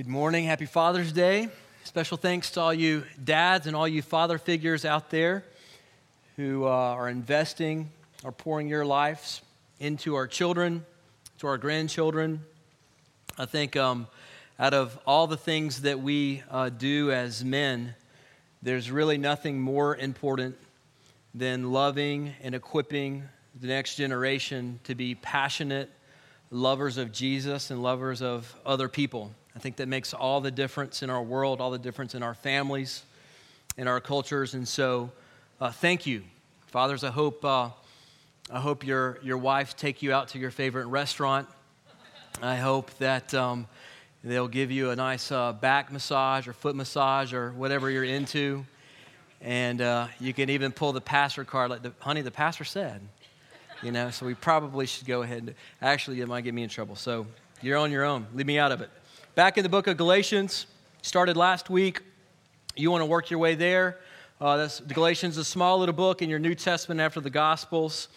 Good morning. Happy Father's Day. Special thanks to all you dads and all you father figures out there who uh, are investing or pouring your lives into our children, to our grandchildren. I think um, out of all the things that we uh, do as men, there's really nothing more important than loving and equipping the next generation to be passionate lovers of Jesus and lovers of other people. I think that makes all the difference in our world, all the difference in our families, in our cultures. And so, uh, thank you, fathers. I hope uh, I hope your your wives take you out to your favorite restaurant. I hope that um, they'll give you a nice uh, back massage or foot massage or whatever you're into, and uh, you can even pull the pastor card, like the honey. The pastor said, you know. So we probably should go ahead. and Actually, it might get me in trouble. So you're on your own. Leave me out of it. Back in the book of Galatians, started last week. You want to work your way there. Uh, that's, Galatians is a small little book in your New Testament after the Gospels.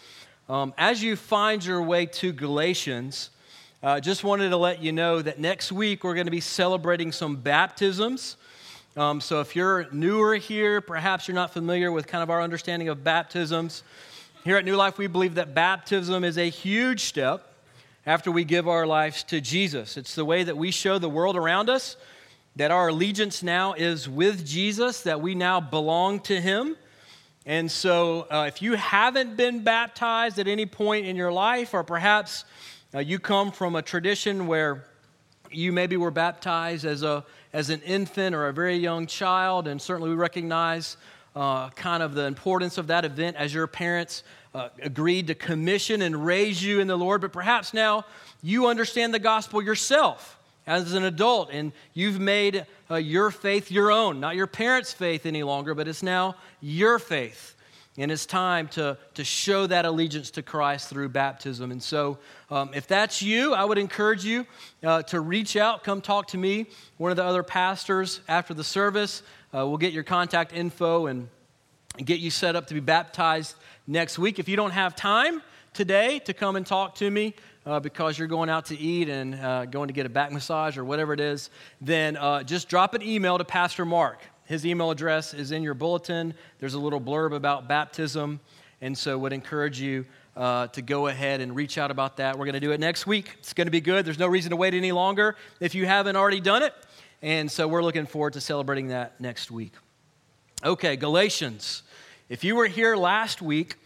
Um, as you find your way to Galatians, uh, just wanted to let you know that next week we're going to be celebrating some baptisms. Um, so if you're newer here, perhaps you're not familiar with kind of our understanding of baptisms. Here at New Life, we believe that baptism is a huge step after we give our lives to Jesus. It's the way that we show the world around us that our allegiance now is with Jesus, that we now belong to Him. And so, uh, if you haven't been baptized at any point in your life, or perhaps uh, you come from a tradition where you maybe were baptized as, a, as an infant or a very young child, and certainly we recognize uh, kind of the importance of that event as your parents uh, agreed to commission and raise you in the Lord, but perhaps now you understand the gospel yourself as an adult and you've made uh, your faith your own, not your parents' faith any longer, but it's now your faith. And it's time to, to show that allegiance to Christ through baptism. And so, um, if that's you, I would encourage you uh, to reach out, come talk to me, one of the other pastors after the service. Uh, we'll get your contact info and get you set up to be baptized next week. If you don't have time today to come and talk to me uh, because you're going out to eat and uh, going to get a back massage or whatever it is, then uh, just drop an email to Pastor Mark. His email address is in your bulletin. There's a little blurb about baptism, and so would encourage you uh, to go ahead and reach out about that. We're going to do it next week. It's going to be good. There's no reason to wait any longer if you haven't already done it, and so we're looking forward to celebrating that next week. Okay, Galatians. If you were here last week,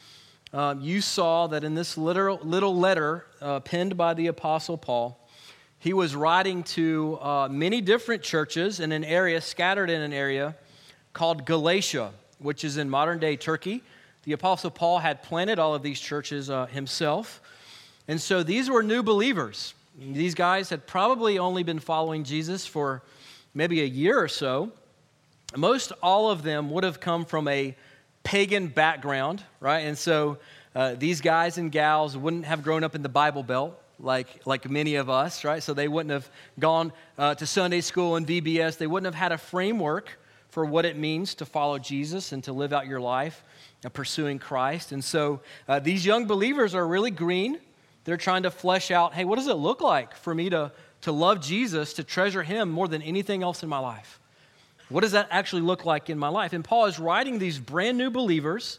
um, you saw that in this little, little letter uh, penned by the Apostle Paul, he was writing to uh, many different churches in an area, scattered in an area called Galatia, which is in modern day Turkey. The Apostle Paul had planted all of these churches uh, himself. And so these were new believers. These guys had probably only been following Jesus for maybe a year or so. Most all of them would have come from a pagan background, right? And so uh, these guys and gals wouldn't have grown up in the Bible Belt like, like many of us, right? So they wouldn't have gone uh, to Sunday school and VBS. They wouldn't have had a framework for what it means to follow Jesus and to live out your life uh, pursuing Christ. And so uh, these young believers are really green. They're trying to flesh out hey, what does it look like for me to, to love Jesus, to treasure him more than anything else in my life? What does that actually look like in my life? And Paul is writing these brand new believers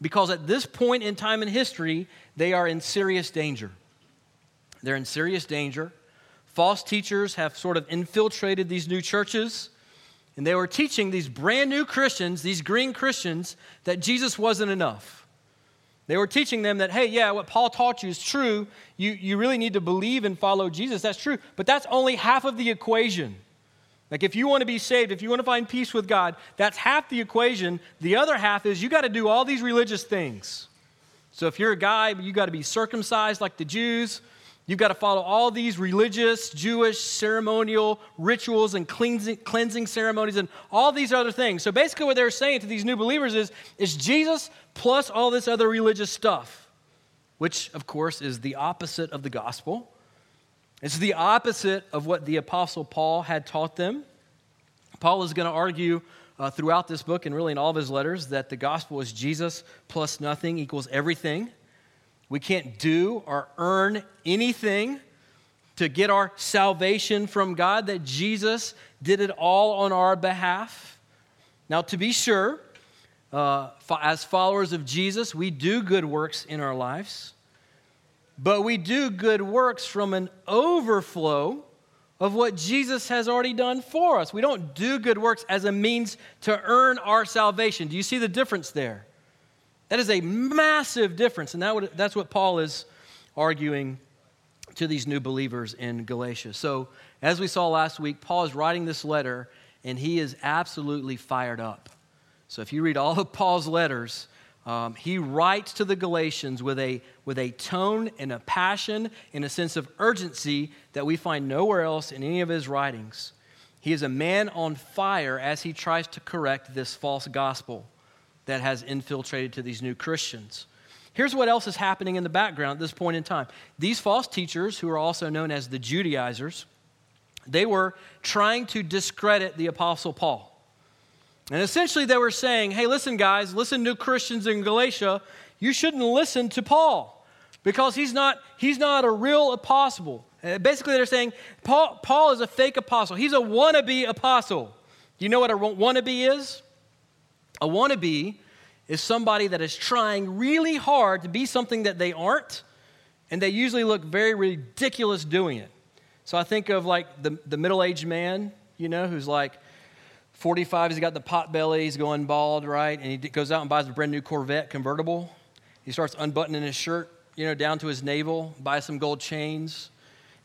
because at this point in time in history, they are in serious danger. They're in serious danger. False teachers have sort of infiltrated these new churches, and they were teaching these brand new Christians, these green Christians, that Jesus wasn't enough. They were teaching them that, hey, yeah, what Paul taught you is true. You, you really need to believe and follow Jesus. That's true. But that's only half of the equation. Like, if you want to be saved, if you want to find peace with God, that's half the equation. The other half is you got to do all these religious things. So, if you're a guy, you got to be circumcised like the Jews. You've got to follow all these religious, Jewish, ceremonial rituals and cleansing, cleansing ceremonies and all these other things. So, basically, what they're saying to these new believers is, is Jesus plus all this other religious stuff, which, of course, is the opposite of the gospel. It's the opposite of what the Apostle Paul had taught them. Paul is going to argue uh, throughout this book and really in all of his letters that the gospel is Jesus plus nothing equals everything. We can't do or earn anything to get our salvation from God, that Jesus did it all on our behalf. Now, to be sure, uh, as followers of Jesus, we do good works in our lives, but we do good works from an overflow of what Jesus has already done for us. We don't do good works as a means to earn our salvation. Do you see the difference there? That is a massive difference, and that would, that's what Paul is arguing to these new believers in Galatia. So, as we saw last week, Paul is writing this letter, and he is absolutely fired up. So, if you read all of Paul's letters, um, he writes to the Galatians with a, with a tone and a passion and a sense of urgency that we find nowhere else in any of his writings. He is a man on fire as he tries to correct this false gospel that has infiltrated to these new Christians. Here's what else is happening in the background at this point in time. These false teachers, who are also known as the Judaizers, they were trying to discredit the Apostle Paul. And essentially, they were saying, hey, listen, guys, listen to Christians in Galatia. You shouldn't listen to Paul because he's not, he's not a real apostle. Uh, basically, they're saying Paul, Paul is a fake apostle, he's a wannabe apostle. Do you know what a wannabe is? A wannabe is somebody that is trying really hard to be something that they aren't, and they usually look very ridiculous doing it. So I think of like the, the middle aged man, you know, who's like, 45, he's got the pot belly, he's going bald, right? And he goes out and buys a brand new Corvette convertible. He starts unbuttoning his shirt, you know, down to his navel, buys some gold chains.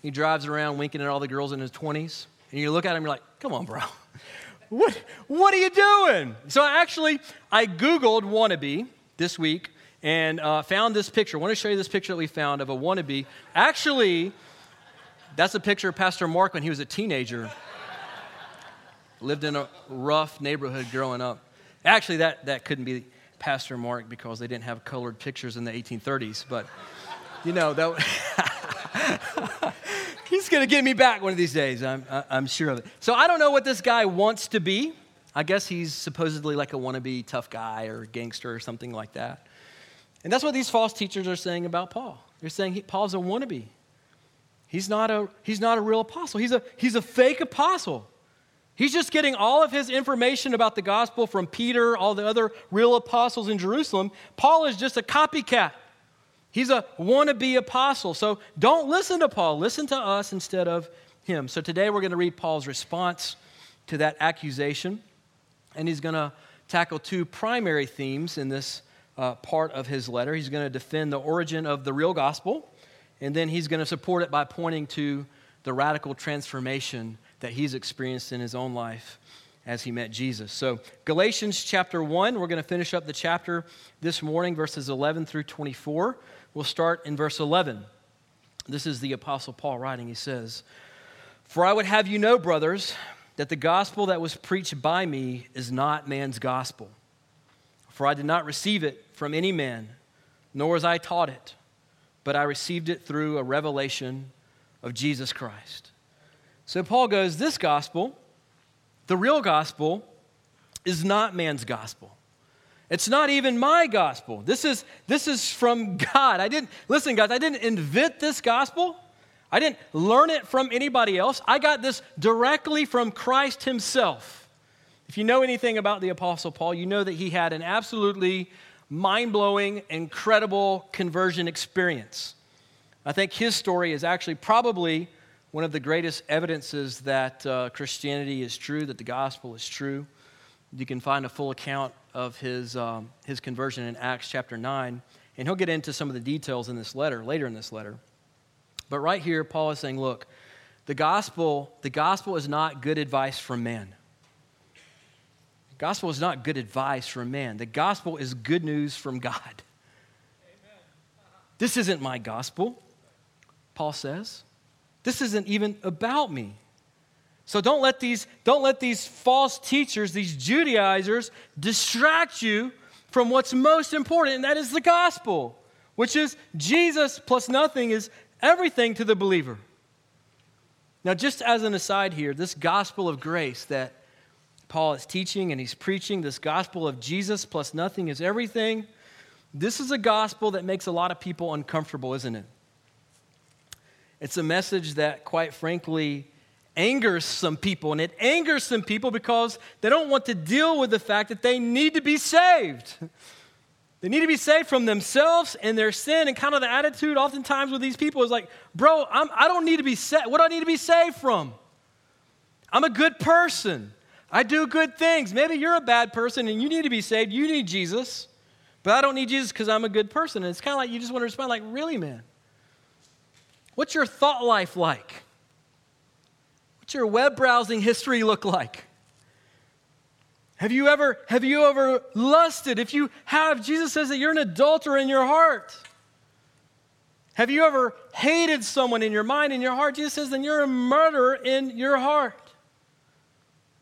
He drives around winking at all the girls in his 20s. And you look at him, you're like, come on, bro. What, what are you doing? So I actually, I Googled wannabe this week and uh, found this picture. I want to show you this picture that we found of a wannabe. Actually, that's a picture of Pastor Mark when he was a teenager lived in a rough neighborhood growing up. Actually, that, that couldn't be Pastor Mark because they didn't have colored pictures in the 1830s. But, you know, that he's going to get me back one of these days. I'm, I'm sure of it. So I don't know what this guy wants to be. I guess he's supposedly like a wannabe tough guy or gangster or something like that. And that's what these false teachers are saying about Paul. They're saying he, Paul's a wannabe. He's not a, he's not a real apostle. He's a, he's a fake apostle. He's just getting all of his information about the gospel from Peter, all the other real apostles in Jerusalem. Paul is just a copycat. He's a wannabe apostle. So don't listen to Paul. Listen to us instead of him. So today we're going to read Paul's response to that accusation. And he's going to tackle two primary themes in this uh, part of his letter. He's going to defend the origin of the real gospel, and then he's going to support it by pointing to the radical transformation that he's experienced in his own life as he met Jesus. So, Galatians chapter 1, we're going to finish up the chapter this morning, verses 11 through 24. We'll start in verse 11. This is the Apostle Paul writing. He says, For I would have you know, brothers, that the gospel that was preached by me is not man's gospel. For I did not receive it from any man, nor was I taught it, but I received it through a revelation of Jesus Christ. So Paul goes, This gospel, the real gospel, is not man's gospel. It's not even my gospel. This is, this is from God. I didn't, listen, guys, I didn't invent this gospel. I didn't learn it from anybody else. I got this directly from Christ Himself. If you know anything about the Apostle Paul, you know that he had an absolutely mind blowing, incredible conversion experience. I think his story is actually probably one of the greatest evidences that uh, Christianity is true, that the gospel is true. You can find a full account of his, um, his conversion in Acts chapter 9, and he'll get into some of the details in this letter, later in this letter. But right here, Paul is saying, look, the gospel, the gospel is not good advice from man. The gospel is not good advice from man. The gospel is good news from God. This isn't my gospel, Paul says. This isn't even about me. So don't let these, don't let these false teachers, these Judaizers, distract you from what's most important, and that is the gospel, which is Jesus plus nothing is everything to the believer. Now, just as an aside here, this gospel of grace that Paul is teaching and he's preaching, this gospel of Jesus plus nothing is everything, this is a gospel that makes a lot of people uncomfortable, isn't it? It's a message that, quite frankly, angers some people. And it angers some people because they don't want to deal with the fact that they need to be saved. They need to be saved from themselves and their sin. And kind of the attitude oftentimes with these people is like, bro, I'm, I do not need to be saved. What do I need to be saved from? I'm a good person. I do good things. Maybe you're a bad person and you need to be saved. You need Jesus. But I don't need Jesus because I'm a good person. And it's kind of like you just want to respond, like, really, man? What's your thought life like? What's your web browsing history look like? Have you ever have you ever lusted? If you have, Jesus says that you're an adulterer in your heart. Have you ever hated someone in your mind, in your heart? Jesus says, then you're a murderer in your heart.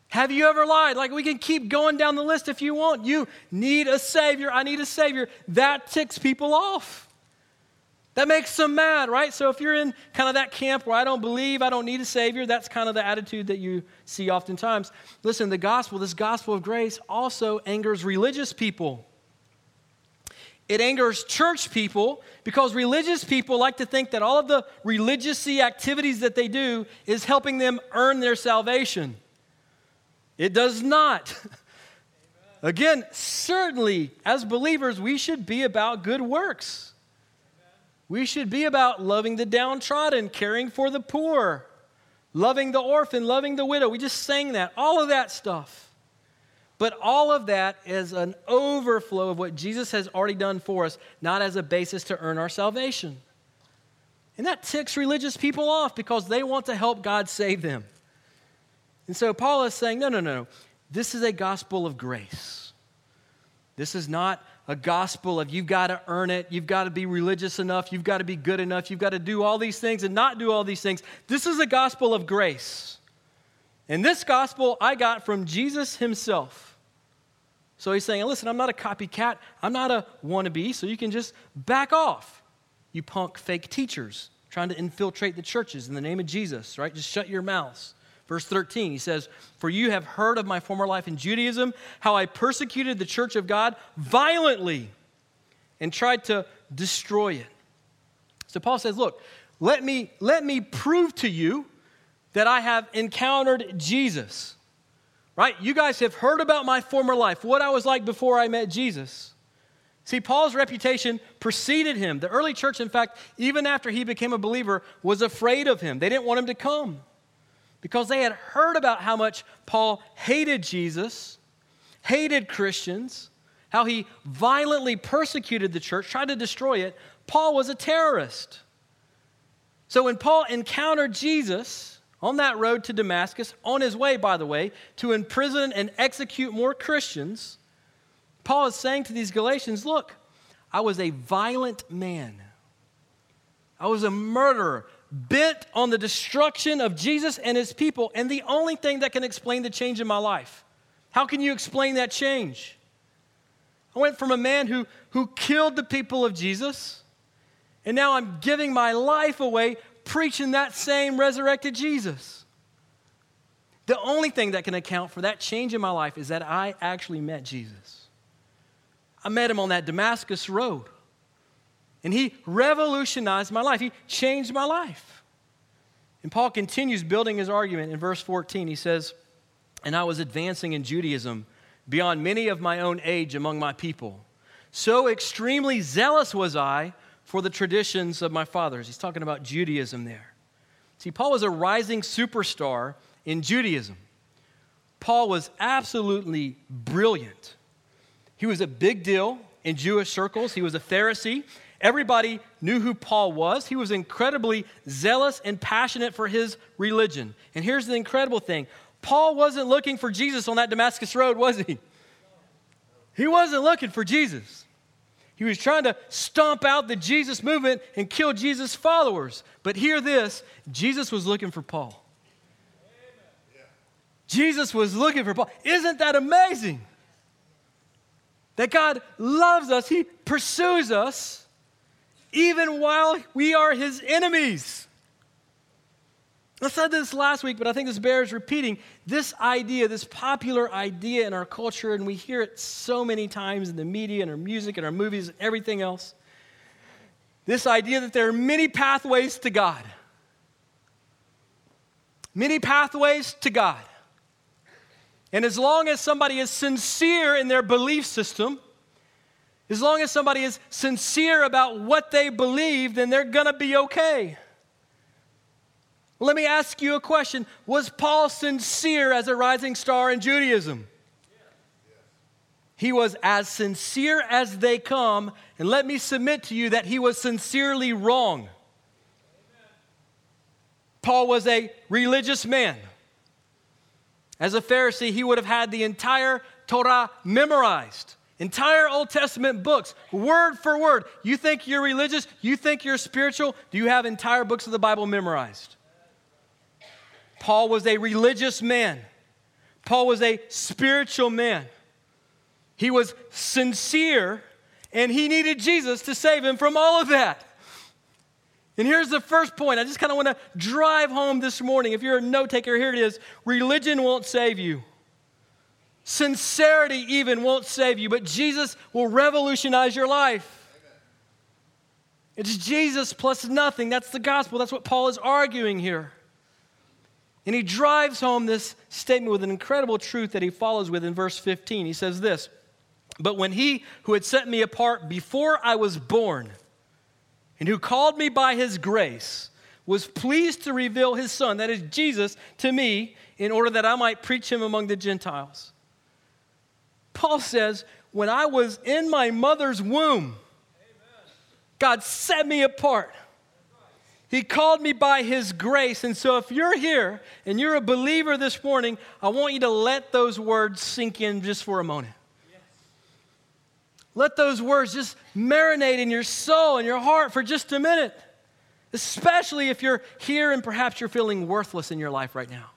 Have you ever lied? Like we can keep going down the list if you want. You need a Savior. I need a Savior. That ticks people off. That makes them mad, right? So if you're in kind of that camp where I don't believe, I don't need a Savior, that's kind of the attitude that you see oftentimes. Listen, the gospel, this gospel of grace, also angers religious people. It angers church people because religious people like to think that all of the religious activities that they do is helping them earn their salvation. It does not. Again, certainly, as believers, we should be about good works. We should be about loving the downtrodden, caring for the poor, loving the orphan, loving the widow. We just sang that, all of that stuff. But all of that is an overflow of what Jesus has already done for us, not as a basis to earn our salvation. And that ticks religious people off because they want to help God save them. And so Paul is saying, no, no, no. This is a gospel of grace. This is not a gospel of you've got to earn it, you've got to be religious enough, you've got to be good enough, you've got to do all these things and not do all these things. This is a gospel of grace. And this gospel I got from Jesus himself. So he's saying, listen, I'm not a copycat, I'm not a wannabe, so you can just back off, you punk fake teachers trying to infiltrate the churches in the name of Jesus, right? Just shut your mouths. Verse 13, he says, For you have heard of my former life in Judaism, how I persecuted the church of God violently and tried to destroy it. So Paul says, Look, let me, let me prove to you that I have encountered Jesus. Right? You guys have heard about my former life, what I was like before I met Jesus. See, Paul's reputation preceded him. The early church, in fact, even after he became a believer, was afraid of him. They didn't want him to come because they had heard about how much Paul hated Jesus, hated Christians, how he violently persecuted the church, tried to destroy it. Paul was a terrorist. So when Paul encountered Jesus on that road to Damascus, on his way, by the way, to imprison and execute more Christians, Paul is saying to these Galatians, Look, I was a violent man. I was a murderer bent on the destruction of Jesus and his people, and the only thing that can explain the change in my life. How can you explain that change? I went from a man who, who killed the people of Jesus, and now I'm giving my life away preaching that same resurrected Jesus. The only thing that can account for that change in my life is that I actually met Jesus. I met him on that Damascus road. And he revolutionized my life. He changed my life. And Paul continues building his argument in verse 14. He says, And I was advancing in Judaism beyond many of my own age among my people. So extremely zealous was I for the traditions of my fathers. He's talking about Judaism there. See, Paul was a rising superstar in Judaism. Paul was absolutely brilliant. He was a big deal in Jewish circles. He was a Pharisee. Everybody knew who Paul was. He was incredibly zealous and passionate for his religion. And here's the incredible thing Paul wasn't looking for Jesus on that Damascus road, was he? He wasn't looking for Jesus. He was trying to stomp out the Jesus movement and kill Jesus' followers. But hear this Jesus was looking for Paul. Jesus was looking for Paul. Isn't that amazing? That God loves us, He pursues us even while we are his enemies. I said this last week, but I think this bears repeating. This idea, this popular idea in our culture, and we hear it so many times in the media and our music and our movies and everything else. This idea that there are many pathways to God. many pathways to God. And as long as somebody is sincere in their belief system, as long as somebody is sincere about what they believe, then they're going to be okay. Let me ask you a question Was Paul sincere as a rising star in Judaism? He was as sincere as they come, and let me submit to you that he was sincerely wrong. Paul was a religious man. As a Pharisee, he would have had the entire Torah memorized, entire Old Testament books, word for word. You think you're religious? You think you're spiritual? Do you have entire books of the Bible memorized? Paul was a religious man, Paul was a spiritual man. He was sincere, and he needed Jesus to save him from all of that. And here's the first point. I just kind of want to drive home this morning. If you're a note taker, here it is. Religion won't save you. Sincerity even won't save you, but Jesus will revolutionize your life. It's Jesus plus nothing. That's the gospel. That's what Paul is arguing here. And he drives home this statement with an incredible truth that he follows with in verse 15. He says this But when he who had set me apart before I was born, and who called me by his grace, was pleased to reveal his son, that is Jesus, to me in order that I might preach him among the Gentiles. Paul says, When I was in my mother's womb, God set me apart. He called me by His grace. And so, if you're here and you're a believer this morning, I want you to let those words sink in just for a moment. Let those words just marinate in your soul and your heart for just a minute, especially if you're here and perhaps you're feeling worthless in your life right now,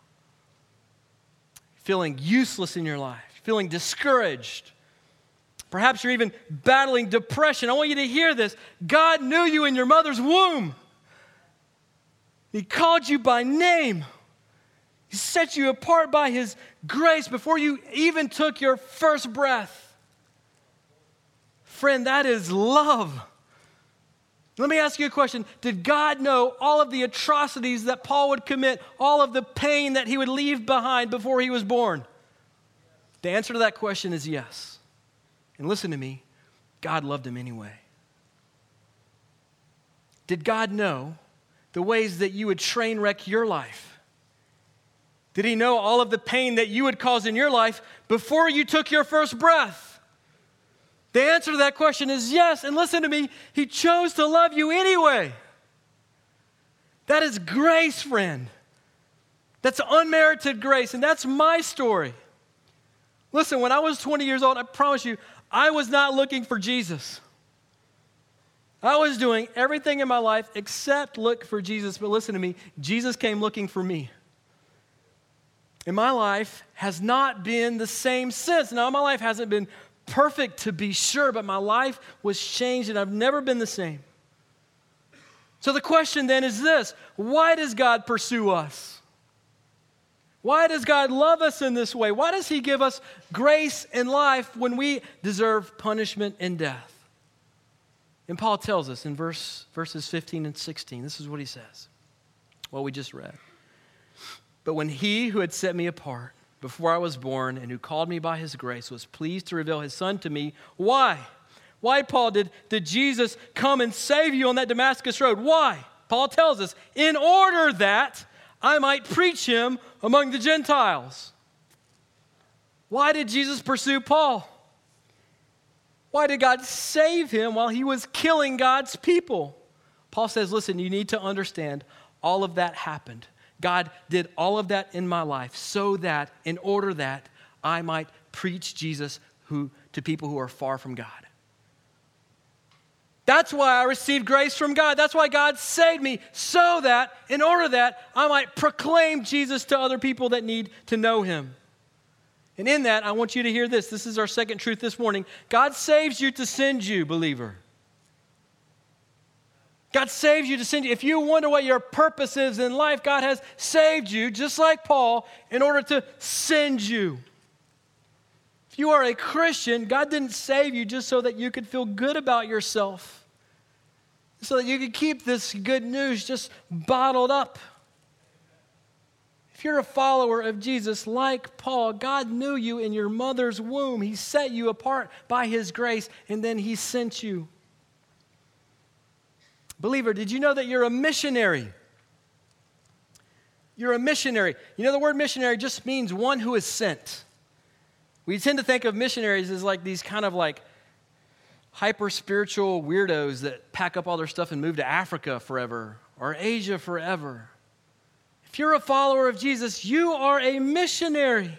feeling useless in your life, feeling discouraged. Perhaps you're even battling depression. I want you to hear this. God knew you in your mother's womb. He called you by name. He set you apart by His grace before you even took your first breath. Friend, that is love. Let me ask you a question. Did God know all of the atrocities that Paul would commit, all of the pain that he would leave behind before he was born? The answer to that question is yes. And listen to me God loved him anyway. Did God know the ways that you would train wreck your life? Did he know all of the pain that you would cause in your life before you took your first breath? The answer to that question is yes. And listen to me, He chose to love you anyway. That is grace, friend. That's unmerited grace. And that's my story. Listen, when I was 20 years old, I promise you, I was not looking for Jesus. I was doing everything in my life except look for Jesus. But listen to me, Jesus came looking for me. And my life has not been the same since. Now, my life hasn't been perfect to be sure, but my life was changed and I've never been the same. So the question then is this why does God pursue us? Why does God love us in this way? Why does He give us grace and life when we deserve punishment and death? And Paul tells us in verse, verses 15 and 16, this is what he says, what we just read. But when He who had set me apart, before I was born and who called me by his grace was pleased to reveal his son to me. Why? Why, Paul, did, did Jesus come and save you on that Damascus road? Why? Paul tells us, in order that I might preach him among the Gentiles. Why did Jesus pursue Paul? Why did God save him while he was killing God's people? Paul says, listen, you need to understand all of that happened God did all of that in my life so that, in order that I might preach Jesus who, to people who are far from God. That's why I received grace from God. That's why God saved me, so that, in order that, I might proclaim Jesus to other people that need to know him. And in that, I want you to hear this. This is our second truth this morning. God saves you to send you, believer. God saves you to send you. If you wonder what your purpose is in life, God has saved you, just like Paul, in order to send you. You are a Christian, God didn't save you just so that you could feel good about yourself, so that you could keep this good news just bottled up. If you're a follower of Jesus, like Paul, God knew you in your mother's womb. He set you apart by His grace, and then He sent you. Believer, did you know that you're a missionary? You're a missionary. You know, the word missionary just means one who is sent. We tend to think of missionaries as like these kind of like hyper spiritual weirdos that pack up all their stuff and move to Africa forever or Asia forever. If you're a follower of Jesus, you are a missionary.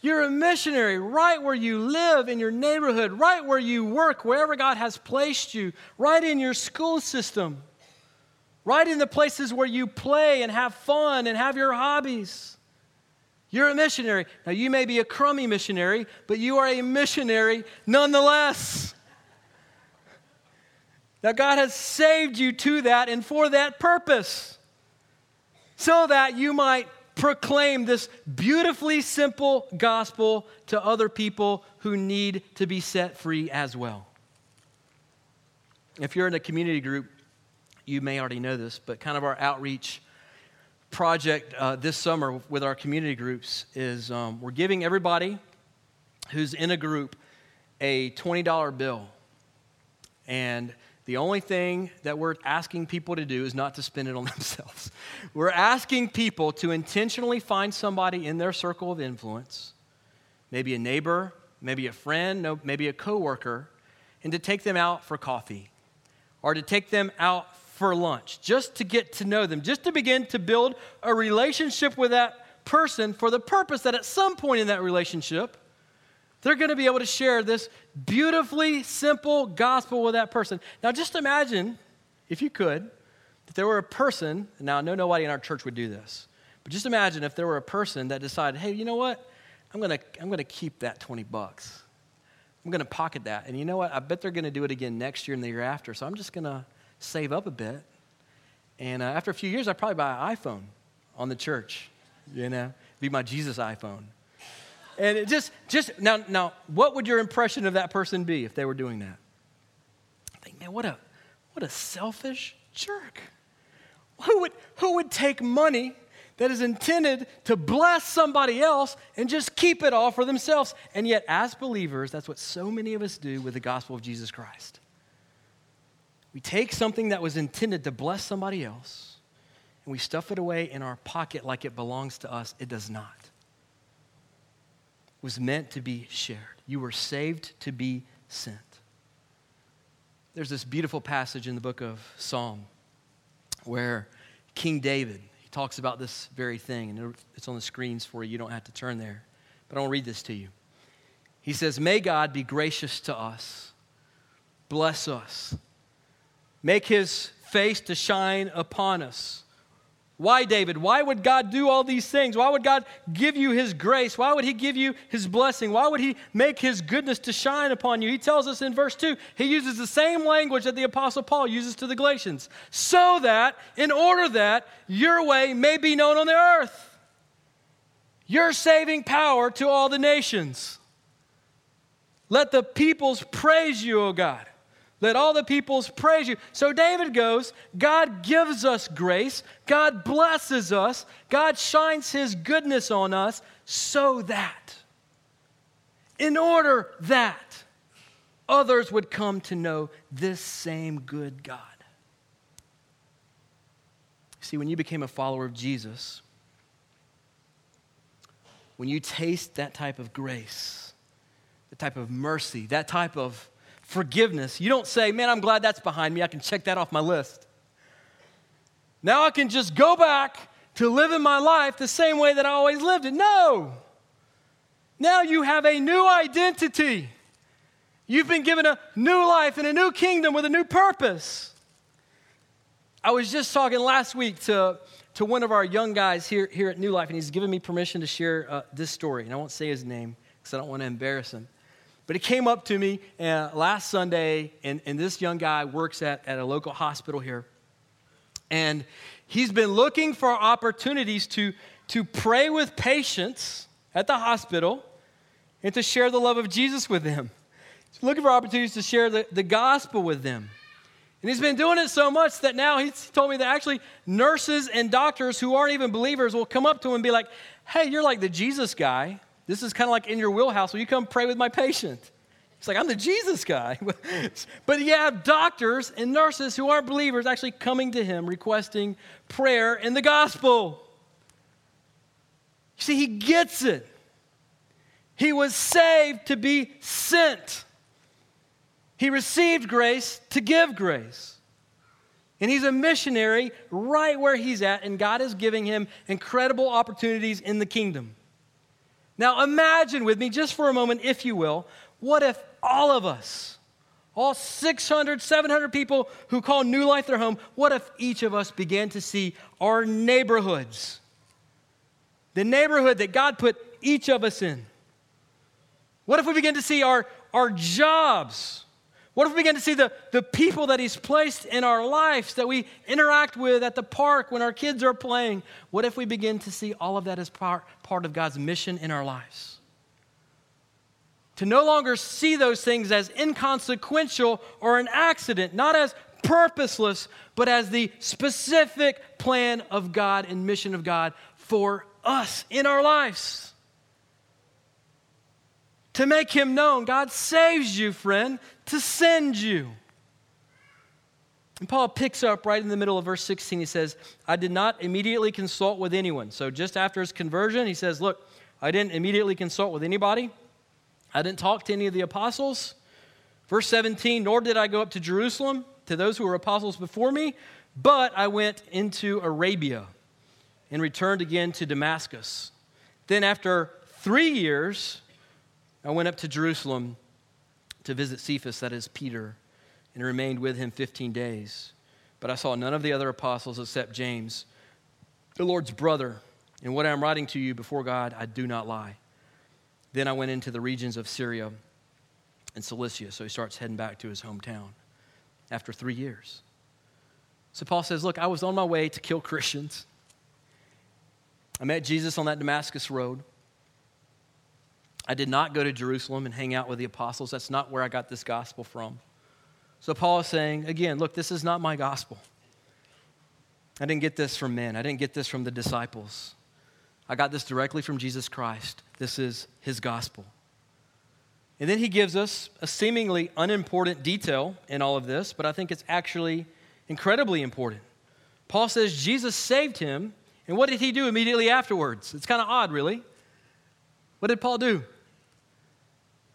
You're a missionary right where you live in your neighborhood, right where you work, wherever God has placed you, right in your school system, right in the places where you play and have fun and have your hobbies. You're a missionary. Now, you may be a crummy missionary, but you are a missionary nonetheless. Now, God has saved you to that and for that purpose so that you might proclaim this beautifully simple gospel to other people who need to be set free as well. If you're in a community group, you may already know this, but kind of our outreach project uh, this summer with our community groups is um, we're giving everybody who's in a group a $20 bill. And the only thing that we're asking people to do is not to spend it on themselves. We're asking people to intentionally find somebody in their circle of influence, maybe a neighbor, maybe a friend, maybe a coworker, and to take them out for coffee or to take them out for lunch, just to get to know them, just to begin to build a relationship with that person for the purpose that at some point in that relationship, they're going to be able to share this beautifully simple gospel with that person. Now, just imagine, if you could, that there were a person, now I know nobody in our church would do this, but just imagine if there were a person that decided, hey, you know what? I'm going to I'm going to keep that 20 bucks. I'm going to pocket that. And you know what? I bet they're going to do it again next year and the year after. So I'm just going to save up a bit. And uh, after a few years, I'd probably buy an iPhone on the church, you know, be my Jesus iPhone. And it just, just now, now, what would your impression of that person be if they were doing that? I think, man, what a, what a selfish jerk. Who would, who would take money that is intended to bless somebody else and just keep it all for themselves? And yet, as believers, that's what so many of us do with the gospel of Jesus Christ. We take something that was intended to bless somebody else and we stuff it away in our pocket like it belongs to us. It does not was meant to be shared. You were saved to be sent. There's this beautiful passage in the book of Psalm where King David, he talks about this very thing, and it's on the screens for you. You don't have to turn there. But I'll read this to you. He says, May God be gracious to us, bless us, make his face to shine upon us why, David? Why would God do all these things? Why would God give you his grace? Why would he give you his blessing? Why would he make his goodness to shine upon you? He tells us in verse 2, he uses the same language that the Apostle Paul uses to the Galatians. So that, in order that your way may be known on the earth, your saving power to all the nations. Let the peoples praise you, O God. Let all the peoples praise you. So David goes, God gives us grace, God blesses us, God shines his goodness on us so that, in order that others would come to know this same good God. See, when you became a follower of Jesus, when you taste that type of grace, the type of mercy, that type of forgiveness, you don't say, Man, I'm glad that's behind me. I can check that off my list. Now I can just go back to living my life the same way that I always lived it. No. Now you have a new identity. You've been given a new life and a new kingdom with a new purpose. I was just talking last week to, to one of our young guys here, here at New Life, and he's given me permission to share uh, this story. And I won't say his name because I don't want to embarrass him. But it came up to me uh, last Sunday, and, and this young guy works at, at a local hospital here. And he's been looking for opportunities to, to pray with patients at the hospital and to share the love of Jesus with them. He's looking for opportunities to share the, the gospel with them. And he's been doing it so much that now he's told me that actually nurses and doctors who aren't even believers will come up to him and be like, hey, you're like the Jesus guy. This is kind of like in your wheelhouse. Will you come pray with my patient? He's like, I'm the Jesus guy. but you have doctors and nurses who aren't believers actually coming to him requesting prayer in the gospel. You see, he gets it. He was saved to be sent. He received grace to give grace. And he's a missionary right where he's at, and God is giving him incredible opportunities in the kingdom. Now, imagine with me, just for a moment, if you will, what if all of us, all 600, 700 people who call New Life their home, what if each of us began to see our neighborhoods, the neighborhood that God put each of us in? What if we begin to see our, our jobs? What if we begin to see the, the people that He's placed in our lives that we interact with at the park when our kids are playing? What if we begin to see all of that as part, part of God's mission in our lives? To no longer see those things as inconsequential or an accident, not as purposeless, but as the specific plan of God and mission of God for us in our lives to make him known. God saves you, friend, to send you. And Paul picks up right in the middle of verse 16. He says, I did not immediately consult with anyone. So just after his conversion, he says, Look, I didn't immediately consult with anybody. I didn't talk to any of the apostles. Verse 17, nor did I go up to Jerusalem to those who were apostles before me, but I went into Arabia and returned again to Damascus. Then, after three years, I went up to Jerusalem to visit Cephas, that is Peter, and remained with him 15 days. But I saw none of the other apostles except James, the Lord's brother. And what I'm writing to you before God, I do not lie. Then I went into the regions of Syria and Cilicia. So he starts heading back to his hometown after three years. So Paul says, Look, I was on my way to kill Christians. I met Jesus on that Damascus road. I did not go to Jerusalem and hang out with the apostles. That's not where I got this gospel from. So Paul is saying, again, look, this is not my gospel. I didn't get this from men, I didn't get this from the disciples. I got this directly from Jesus Christ. This is his gospel. And then he gives us a seemingly unimportant detail in all of this, but I think it's actually incredibly important. Paul says Jesus saved him, and what did he do immediately afterwards? It's kind of odd, really. What did Paul do?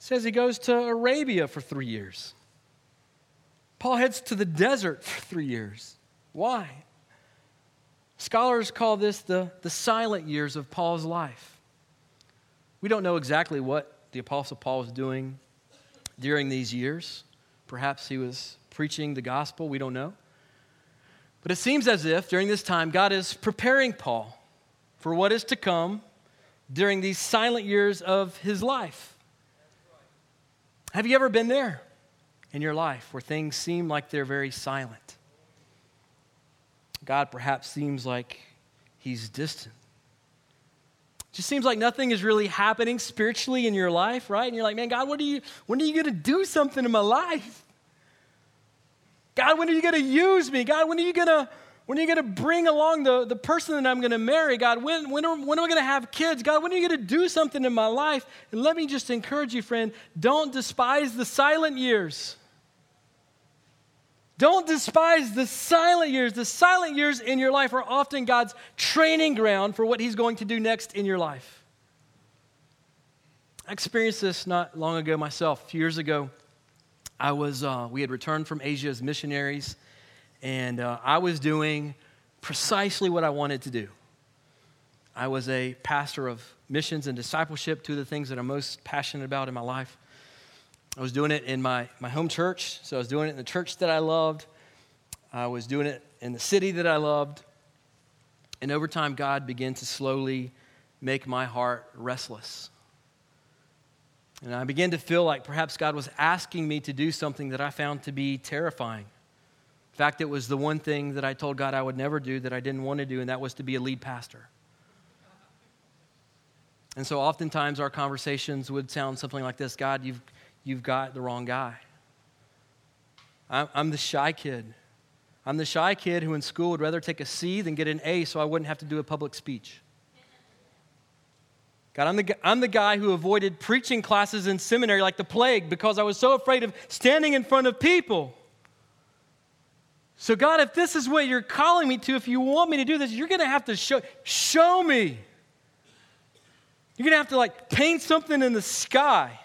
Says he goes to Arabia for three years. Paul heads to the desert for three years. Why? Scholars call this the, the silent years of Paul's life. We don't know exactly what the Apostle Paul was doing during these years. Perhaps he was preaching the gospel, we don't know. But it seems as if during this time, God is preparing Paul for what is to come during these silent years of his life. Have you ever been there in your life where things seem like they're very silent? God perhaps seems like he's distant. It just seems like nothing is really happening spiritually in your life, right? And you're like, man, God, what are you, when are you going to do something in my life? God, when are you going to use me? God, when are you going to when are you going to bring along the, the person that I'm going to marry? God, when, when, are, when am I going to have kids? God, when are you going to do something in my life? And let me just encourage you, friend, don't despise the silent years. Don't despise the silent years. The silent years in your life are often God's training ground for what He's going to do next in your life. I experienced this not long ago myself. A few years ago, I was, uh, we had returned from Asia as missionaries and uh, I was doing precisely what I wanted to do. I was a pastor of missions and discipleship, two of the things that I'm most passionate about in my life. I was doing it in my, my home church, so I was doing it in the church that I loved. I was doing it in the city that I loved. And over time, God began to slowly make my heart restless. And I began to feel like perhaps God was asking me to do something that I found to be terrifying. In fact, it was the one thing that I told God I would never do that I didn't want to do, and that was to be a lead pastor. And so oftentimes our conversations would sound something like this God, you've, you've got the wrong guy. I'm the shy kid. I'm the shy kid who in school would rather take a C than get an A so I wouldn't have to do a public speech. God, I'm the, I'm the guy who avoided preaching classes in seminary like the plague because I was so afraid of standing in front of people. So, God, if this is what you're calling me to, if you want me to do this, you're going to have to show, show me. You're going to have to like paint something in the sky.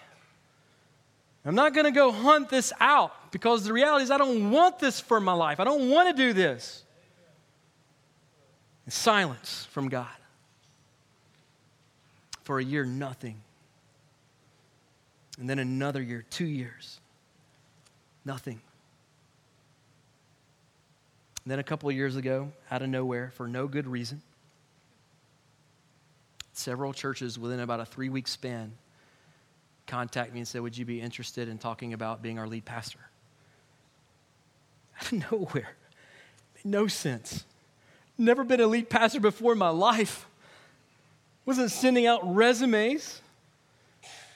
I'm not going to go hunt this out because the reality is I don't want this for my life. I don't want to do this. And silence from God. For a year, nothing. And then another year, two years, nothing. And then a couple of years ago, out of nowhere, for no good reason, several churches within about a three week span contact me and said, Would you be interested in talking about being our lead pastor? Out of nowhere. Made no sense. Never been a lead pastor before in my life. Wasn't sending out resumes.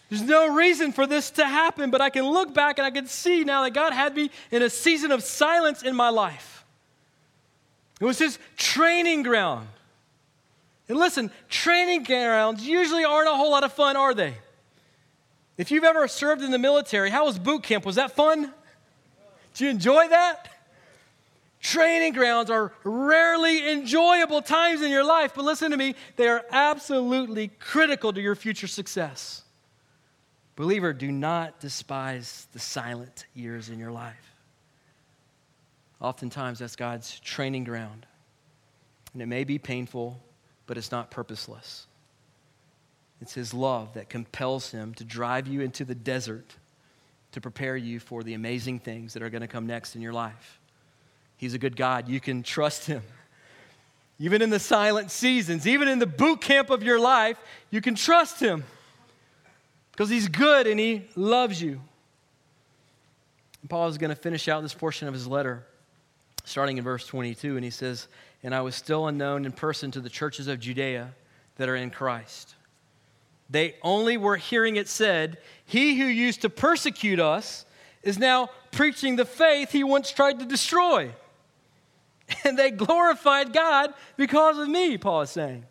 There's no reason for this to happen, but I can look back and I can see now that God had me in a season of silence in my life. It was His training ground. And listen, training grounds usually aren't a whole lot of fun, are they? If you've ever served in the military, how was boot camp? Was that fun? Did you enjoy that? Training grounds are rarely enjoyable times in your life, but listen to me, they are absolutely critical to your future success. Believer, do not despise the silent years in your life. Oftentimes, that's God's training ground. And it may be painful, but it's not purposeless. It's His love that compels Him to drive you into the desert to prepare you for the amazing things that are going to come next in your life. He's a good God. You can trust Him. Even in the silent seasons, even in the boot camp of your life, you can trust Him because He's good and He loves you. And Paul is going to finish out this portion of his letter, starting in verse 22, and he says, And I was still unknown in person to the churches of Judea that are in Christ. They only were hearing it said, He who used to persecute us is now preaching the faith he once tried to destroy. And they glorified God because of me, Paul is saying.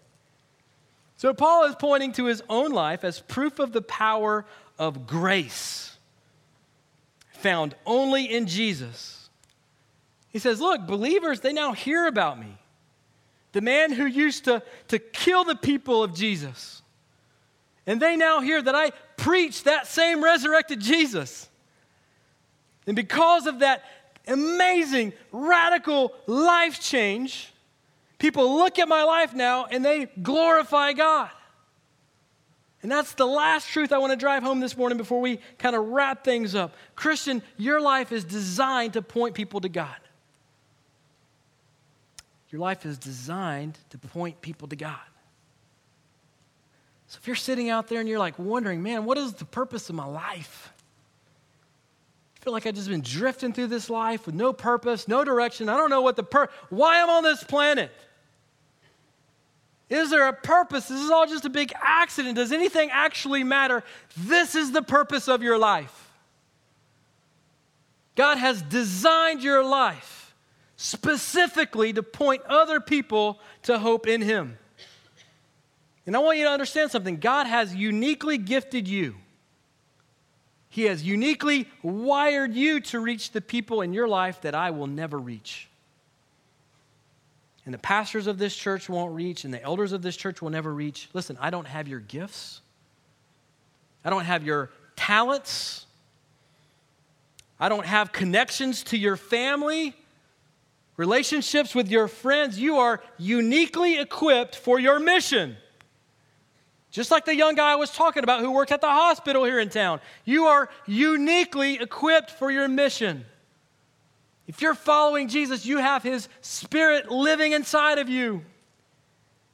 So Paul is pointing to his own life as proof of the power of grace found only in Jesus. He says, Look, believers, they now hear about me. The man who used to, to kill the people of Jesus and they now hear that I preach that same resurrected Jesus. And because of that amazing, radical life change, people look at my life now and they glorify God. And that's the last truth I want to drive home this morning before we kind of wrap things up. Christian, your life is designed to point people to God. Your life is designed to point people to God. So if you're sitting out there and you're like wondering, man, what is the purpose of my life? I feel like I've just been drifting through this life with no purpose, no direction. I don't know what the pur- why I'm on this planet. Is there a purpose? This is all just a big accident. Does anything actually matter? This is the purpose of your life. God has designed your life specifically to point other people to hope in Him. And I want you to understand something God has uniquely gifted you. He has uniquely wired you to reach the people in your life that I will never reach. And the pastors of this church won't reach, and the elders of this church will never reach. Listen, I don't have your gifts, I don't have your talents, I don't have connections to your family, relationships with your friends. You are uniquely equipped for your mission. Just like the young guy I was talking about who worked at the hospital here in town. You are uniquely equipped for your mission. If you're following Jesus, you have his spirit living inside of you.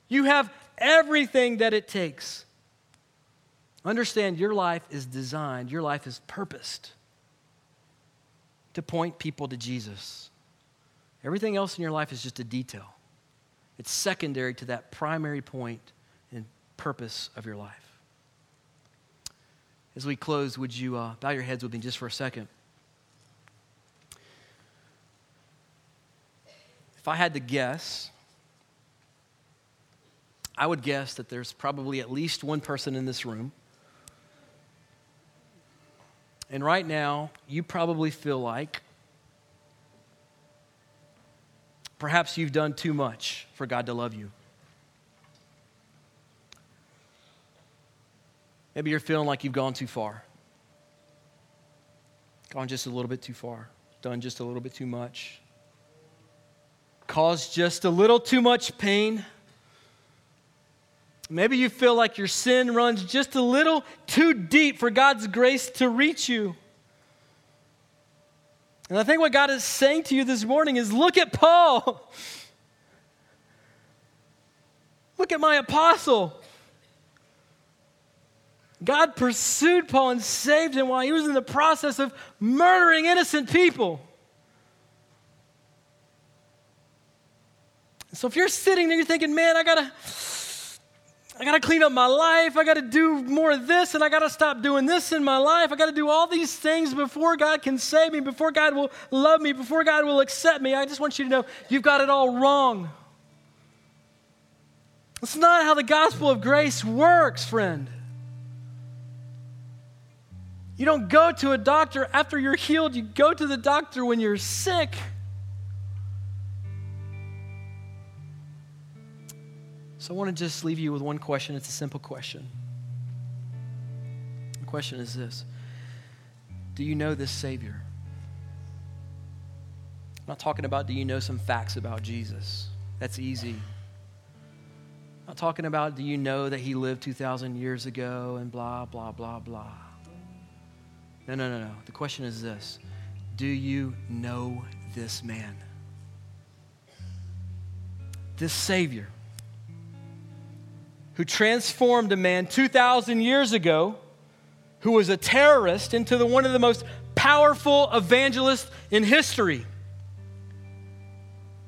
You have everything that it takes. Understand your life is designed, your life is purposed to point people to Jesus. Everything else in your life is just a detail, it's secondary to that primary and purpose of your life. As we close, would you uh, bow your heads with me just for a second? if I had to guess, I would guess that there's probably at least one person in this room. And right now, you probably feel like perhaps you've done too much for God to love you. Maybe you're feeling like you've gone too far, gone just a little bit too far, done just a little bit too much, caused just a little too much pain. Maybe you feel like your sin runs just a little too deep for God's grace to reach you. And I think what God is saying to you this morning is look at Paul. Look at my apostle. God pursued Paul and saved him while he was in the process of murdering innocent people. So if you're sitting there, you're thinking, man, I gotta, I gotta clean up my life. I gotta do more of this, and I gotta stop doing this in my life. I gotta do all these things before God can save me, before God will love me, before God will accept me. I just want you to know you've got it all wrong. It's not how the gospel of grace works, friend. You don't go to a doctor after you're healed, you go to the doctor when you're sick. So I want to just leave you with one question. It's a simple question. The question is this Do you know this Savior? I'm not talking about do you know some facts about Jesus? That's easy. I'm not talking about do you know that he lived 2,000 years ago and blah, blah, blah, blah. No, no, no, no. The question is this Do you know this man? This Savior who transformed a man 2,000 years ago who was a terrorist into the, one of the most powerful evangelists in history.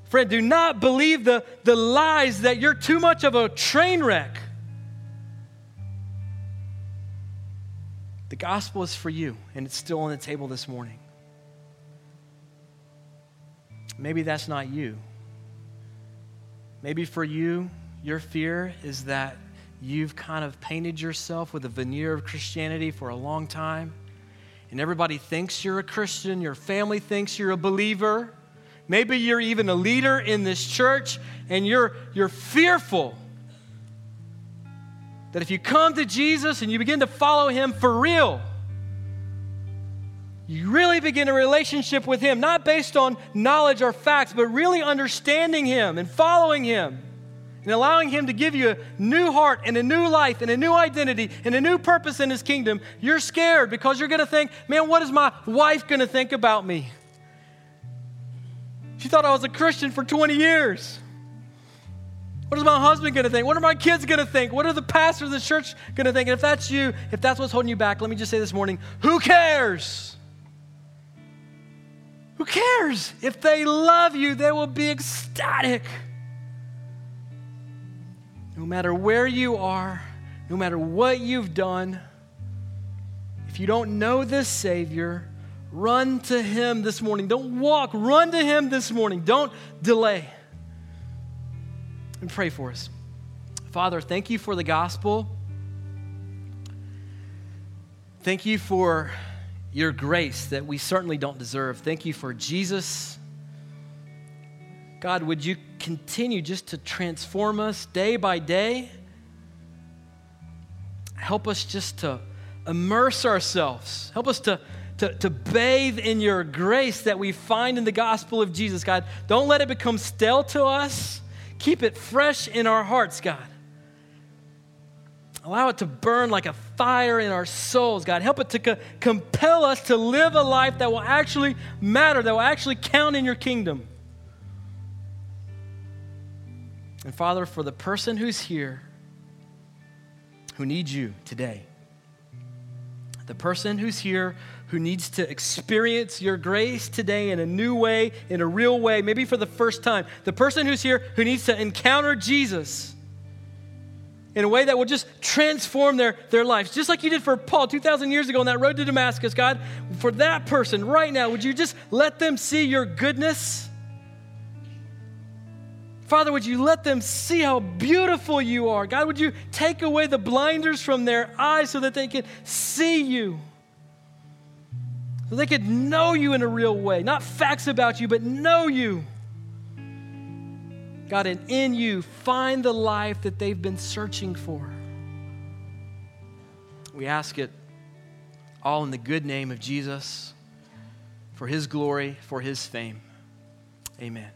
Friend, do not believe the, the lies that you're too much of a train wreck. The gospel is for you, and it's still on the table this morning. Maybe that's not you. Maybe for you, your fear is that you've kind of painted yourself with a veneer of Christianity for a long time, and everybody thinks you're a Christian, your family thinks you're a believer. Maybe you're even a leader in this church, and you're, you're fearful that if you come to Jesus and you begin to follow him for real, you really begin a relationship with him, not based on knowledge or facts, but really understanding him and following him and allowing Him to give you a new heart and a new life and a new identity and a new purpose in His kingdom, you're scared because you're going to think, man, what is my wife going to think about me? She thought I was a Christian for 20 years. What is my husband going to think? What are my kids going to think? What are the pastors of the church going to think? And if that's you, if that's what's holding you back, let me just say this morning who cares? Who cares? If they love you, they will be ecstatic. No matter where you are, no matter what you've done, if you don't know this Savior, run to Him this morning. Don't walk, run to Him this morning. Don't delay. And pray for us. Father, thank you for the gospel. Thank you for your grace that we certainly don't deserve. Thank you for Jesus God, would you continue just to transform us day by day? Help us just to immerse ourselves. Help us to, to, to bathe in your grace that we find in the gospel of Jesus, God. Don't let it become stale to us. Keep it fresh in our hearts, God. Allow it to burn like a fire in our souls, God. Help it to co- compel us to live a life that will actually matter, that will actually count in your kingdom. And Father, for the person who's here who needs you today, the person who's here who needs to experience your grace today in a new way, in a real way, maybe for the first time, the person who's here who needs to encounter Jesus in a way that will just transform their, their lives, just like you did for Paul 2,000 years ago on that road to Damascus, God, for that person right now, would you just let them see your goodness? Father, would you let them see how beautiful you are? God, would you take away the blinders from their eyes so that they can see you? So they could know you in a real way, not facts about you, but know you. God, and in you, find the life that they've been searching for. We ask it all in the good name of Jesus, for his glory, for his fame. Amen.